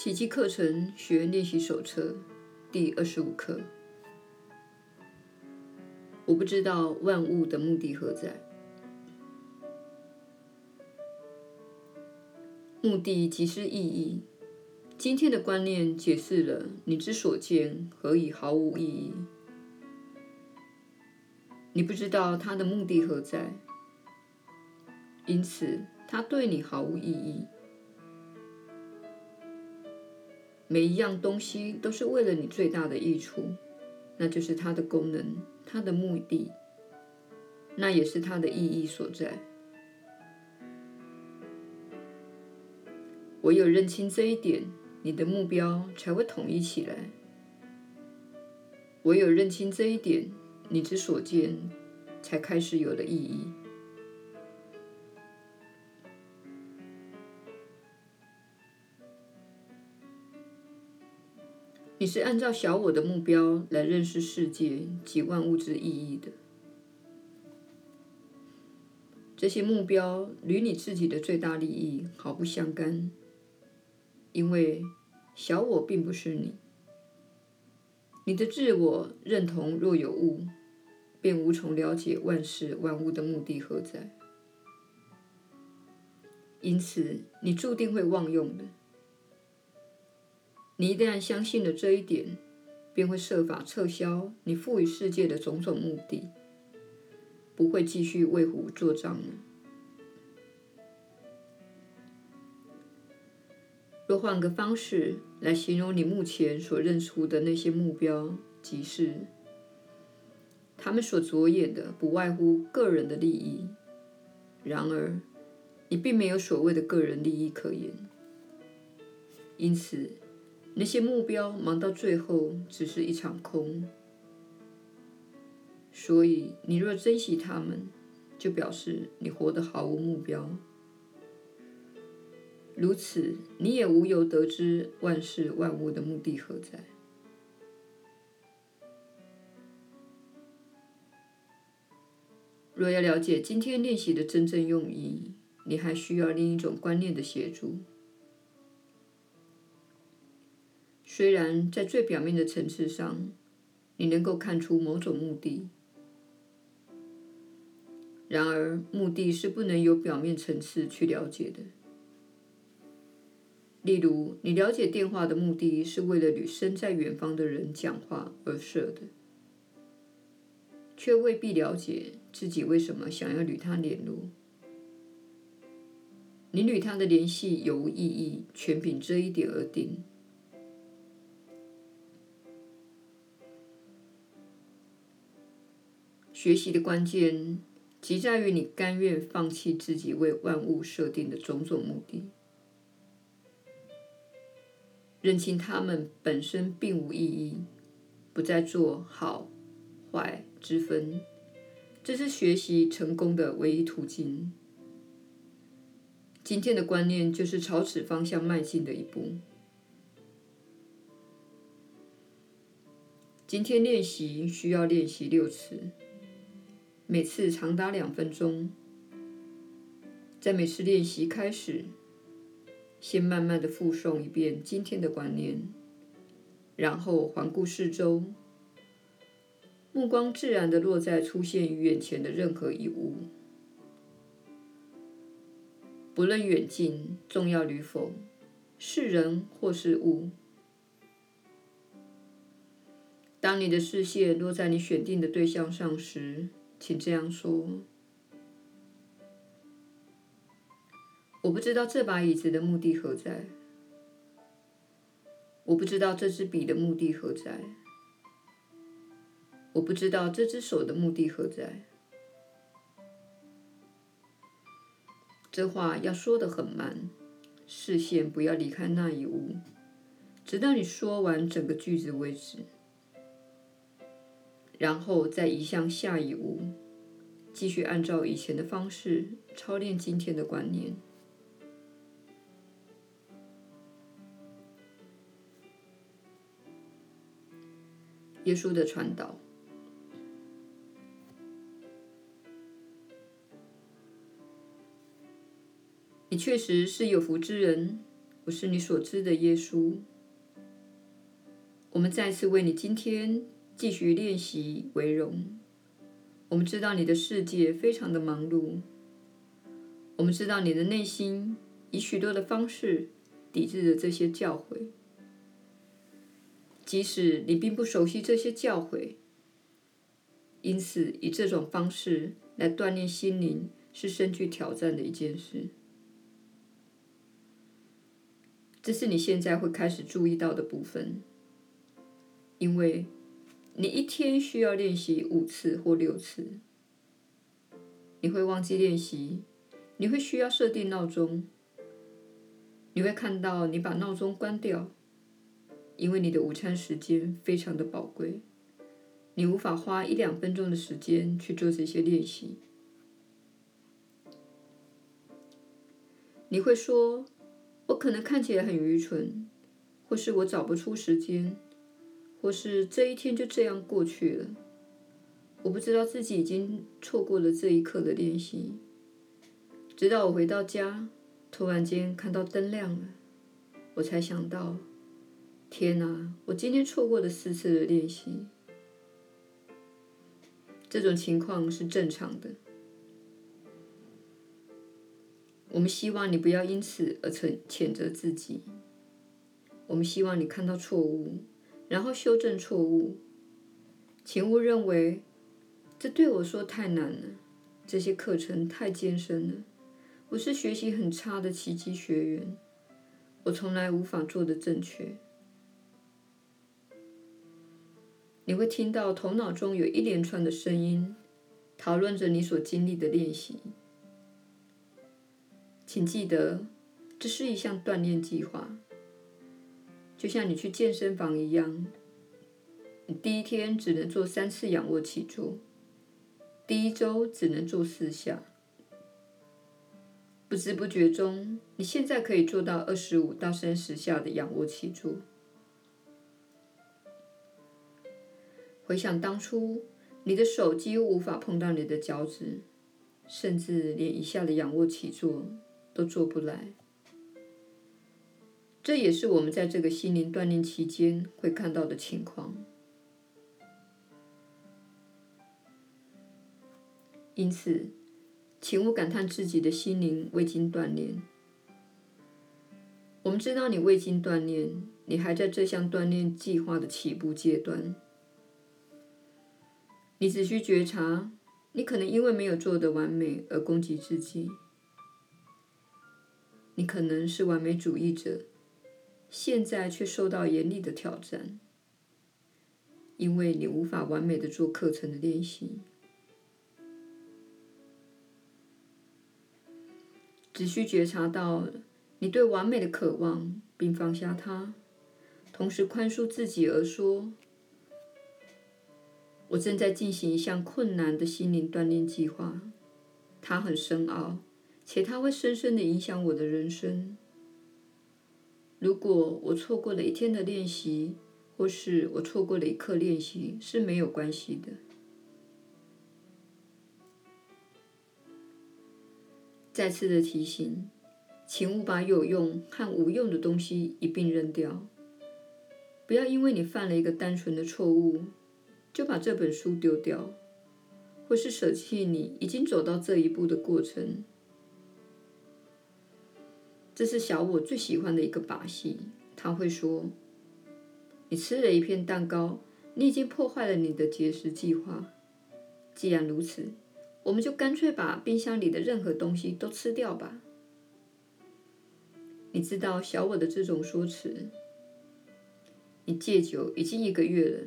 奇迹课程学练习手册第二十五课。我不知道万物的目的何在。目的即是意义。今天的观念解释了你之所见何以毫无意义。你不知道它的目的何在，因此它对你毫无意义。每一样东西都是为了你最大的益处，那就是它的功能、它的目的，那也是它的意义所在。唯有认清这一点，你的目标才会统一起来。唯有认清这一点，你之所见才开始有了意义。你是按照小我的目标来认识世界及万物之意义的。这些目标与你自己的最大利益毫不相干，因为小我并不是你。你的自我认同若有误，便无从了解万事万物的目的何在。因此，你注定会忘用的。你一旦相信了这一点，便会设法撤销你赋予世界的种种目的，不会继续为虎作伥了。若换个方式来形容你目前所认出的那些目标，即是他们所着眼的不外乎个人的利益。然而，你并没有所谓的个人利益可言，因此。那些目标忙到最后只是一场空，所以你若珍惜他们，就表示你活得毫无目标。如此，你也无由得知万事万物的目的何在。若要了解今天练习的真正用意，你还需要另一种观念的协助。虽然在最表面的层次上，你能够看出某种目的，然而目的是不能由表面层次去了解的。例如，你了解电话的目的是为了与身在远方的人讲话而设的，却未必了解自己为什么想要与他联络。你与他的联系有无意义，全凭这一点而定。学习的关键，即在于你甘愿放弃自己为万物设定的种种目的，认清它们本身并无意义，不再做好坏之分，这是学习成功的唯一途径。今天的观念就是朝此方向迈进的一步。今天练习需要练习六次。每次长达两分钟，在每次练习开始，先慢慢的复诵一遍今天的观念，然后环顾四周，目光自然的落在出现于眼前的任何一物，不论远近、重要与否，是人或是物。当你的视线落在你选定的对象上时，请这样说：我不知道这把椅子的目的何在，我不知道这支笔的目的何在，我不知道这只手的目的何在。这话要说得很慢，视线不要离开那一物，直到你说完整个句子为止。然后再移向下一屋，继续按照以前的方式操练今天的观念。耶稣的传导，你确实是有福之人。我是你所知的耶稣。我们再次为你今天继续练习为荣。我们知道你的世界非常的忙碌，我们知道你的内心以许多的方式抵制着这些教诲，即使你并不熟悉这些教诲。因此，以这种方式来锻炼心灵是深具挑战的一件事。这是你现在会开始注意到的部分，因为你一天需要练习五次或六次。你会忘记练习，你会需要设定闹钟，你会看到你把闹钟关掉，因为你的午餐时间非常的宝贵。你无法花一两分钟的时间去做这些练习。你会说：“我可能看起来很愚蠢，或是我找不出时间，或是这一天就这样过去了。我不知道自己已经错过了这一刻的练习。直到我回到家，突然间看到灯亮了，我才想到：天哪！我今天错过了四次的练习。”这种情况是正常的。我们希望你不要因此而谴谴责自己。我们希望你看到错误，然后修正错误。请勿认为这对我说太难了，这些课程太艰深了。我是学习很差的奇迹学员，我从来无法做得正确。你会听到头脑中有一连串的声音，讨论着你所经历的练习。请记得，这是一项锻炼计划，就像你去健身房一样。你第一天只能做三次仰卧起坐，第一周只能做四下。不知不觉中，你现在可以做到二十五到三十下的仰卧起坐。回想当初，你的手几乎无法碰到你的脚趾，甚至连一下的仰卧起坐都做不来。这也是我们在这个心灵锻炼期间会看到的情况。因此，请勿感叹自己的心灵未经锻炼。我们知道你未经锻炼，你还在这项锻炼计划的起步阶段。你只需觉察，你可能因为没有做得完美而攻击自己。你可能是完美主义者，现在却受到严厉的挑战，因为你无法完美的做课程的练习。只需觉察到你对完美的渴望，并放下它，同时宽恕自己而说。我正在进行一项困难的心灵锻炼计划，它很深奥，且它会深深地影响我的人生。如果我错过了一天的练习，或是我错过了一课练习，是没有关系的。再次的提醒，请勿把有用和无用的东西一并扔掉。不要因为你犯了一个单纯的错误，就把这本书丢掉，或是舍弃你已经走到这一步的过程。这是小我最喜欢的一个把戏。他会说：“你吃了一片蛋糕，你已经破坏了你的节食计划。既然如此，我们就干脆把冰箱里的任何东西都吃掉吧。”你知道小我的这种说辞。你戒酒已经一个月了。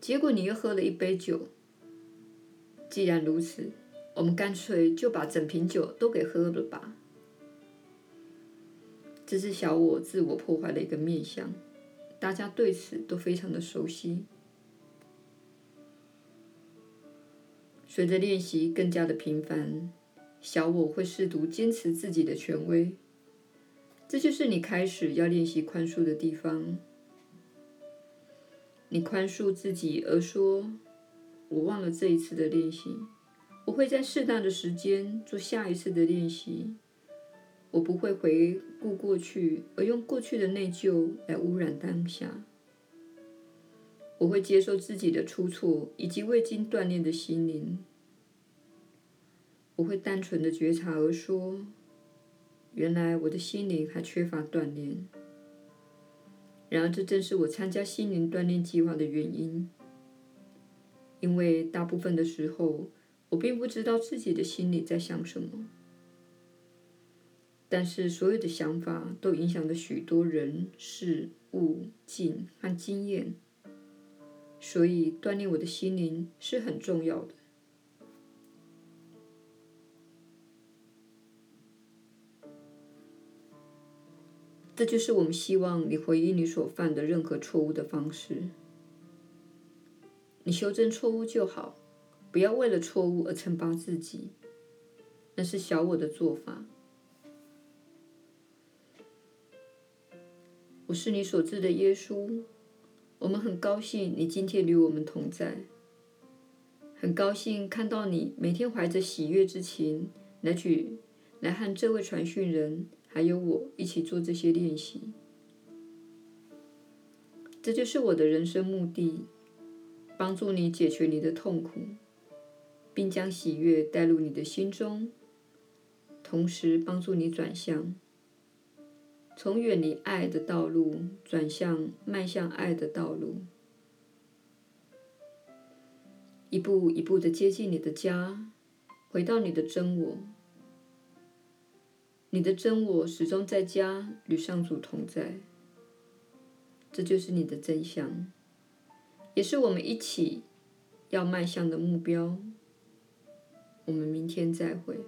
结果你又喝了一杯酒。既然如此，我们干脆就把整瓶酒都给喝了吧。这是小我自我破坏的一个面相，大家对此都非常的熟悉。随着练习更加的频繁，小我会试图坚持自己的权威。这就是你开始要练习宽恕的地方。你宽恕自己而说：“我忘了这一次的练习，我会在适当的时间做下一次的练习。我不会回顾过去，而用过去的内疚来污染当下。我会接受自己的出错以及未经锻炼的心灵。我会单纯的觉察而说：“原来我的心灵还缺乏锻炼。”然而，这正是我参加心灵锻炼计划的原因。因为大部分的时候，我并不知道自己的心里在想什么。但是，所有的想法都影响着许多人、事物、境和经验。所以，锻炼我的心灵是很重要的。这就是我们希望你回忆你所犯的任何错误的方式。你修正错误就好，不要为了错误而惩罚自己，那是小我的做法。我是你所知的耶稣。我们很高兴你今天与我们同在，很高兴看到你每天怀着喜悦之情来去来和这位传讯人还有我一起做这些练习。这就是我的人生目的，帮助你解决你的痛苦，并将喜悦带入你的心中，同时帮助你转向。从远离爱的道路转向迈向爱的道路，一步一步的接近你的家，回到你的真我。你的真我始终在家与上主同在，这就是你的真相，也是我们一起要迈向的目标。我们明天再会。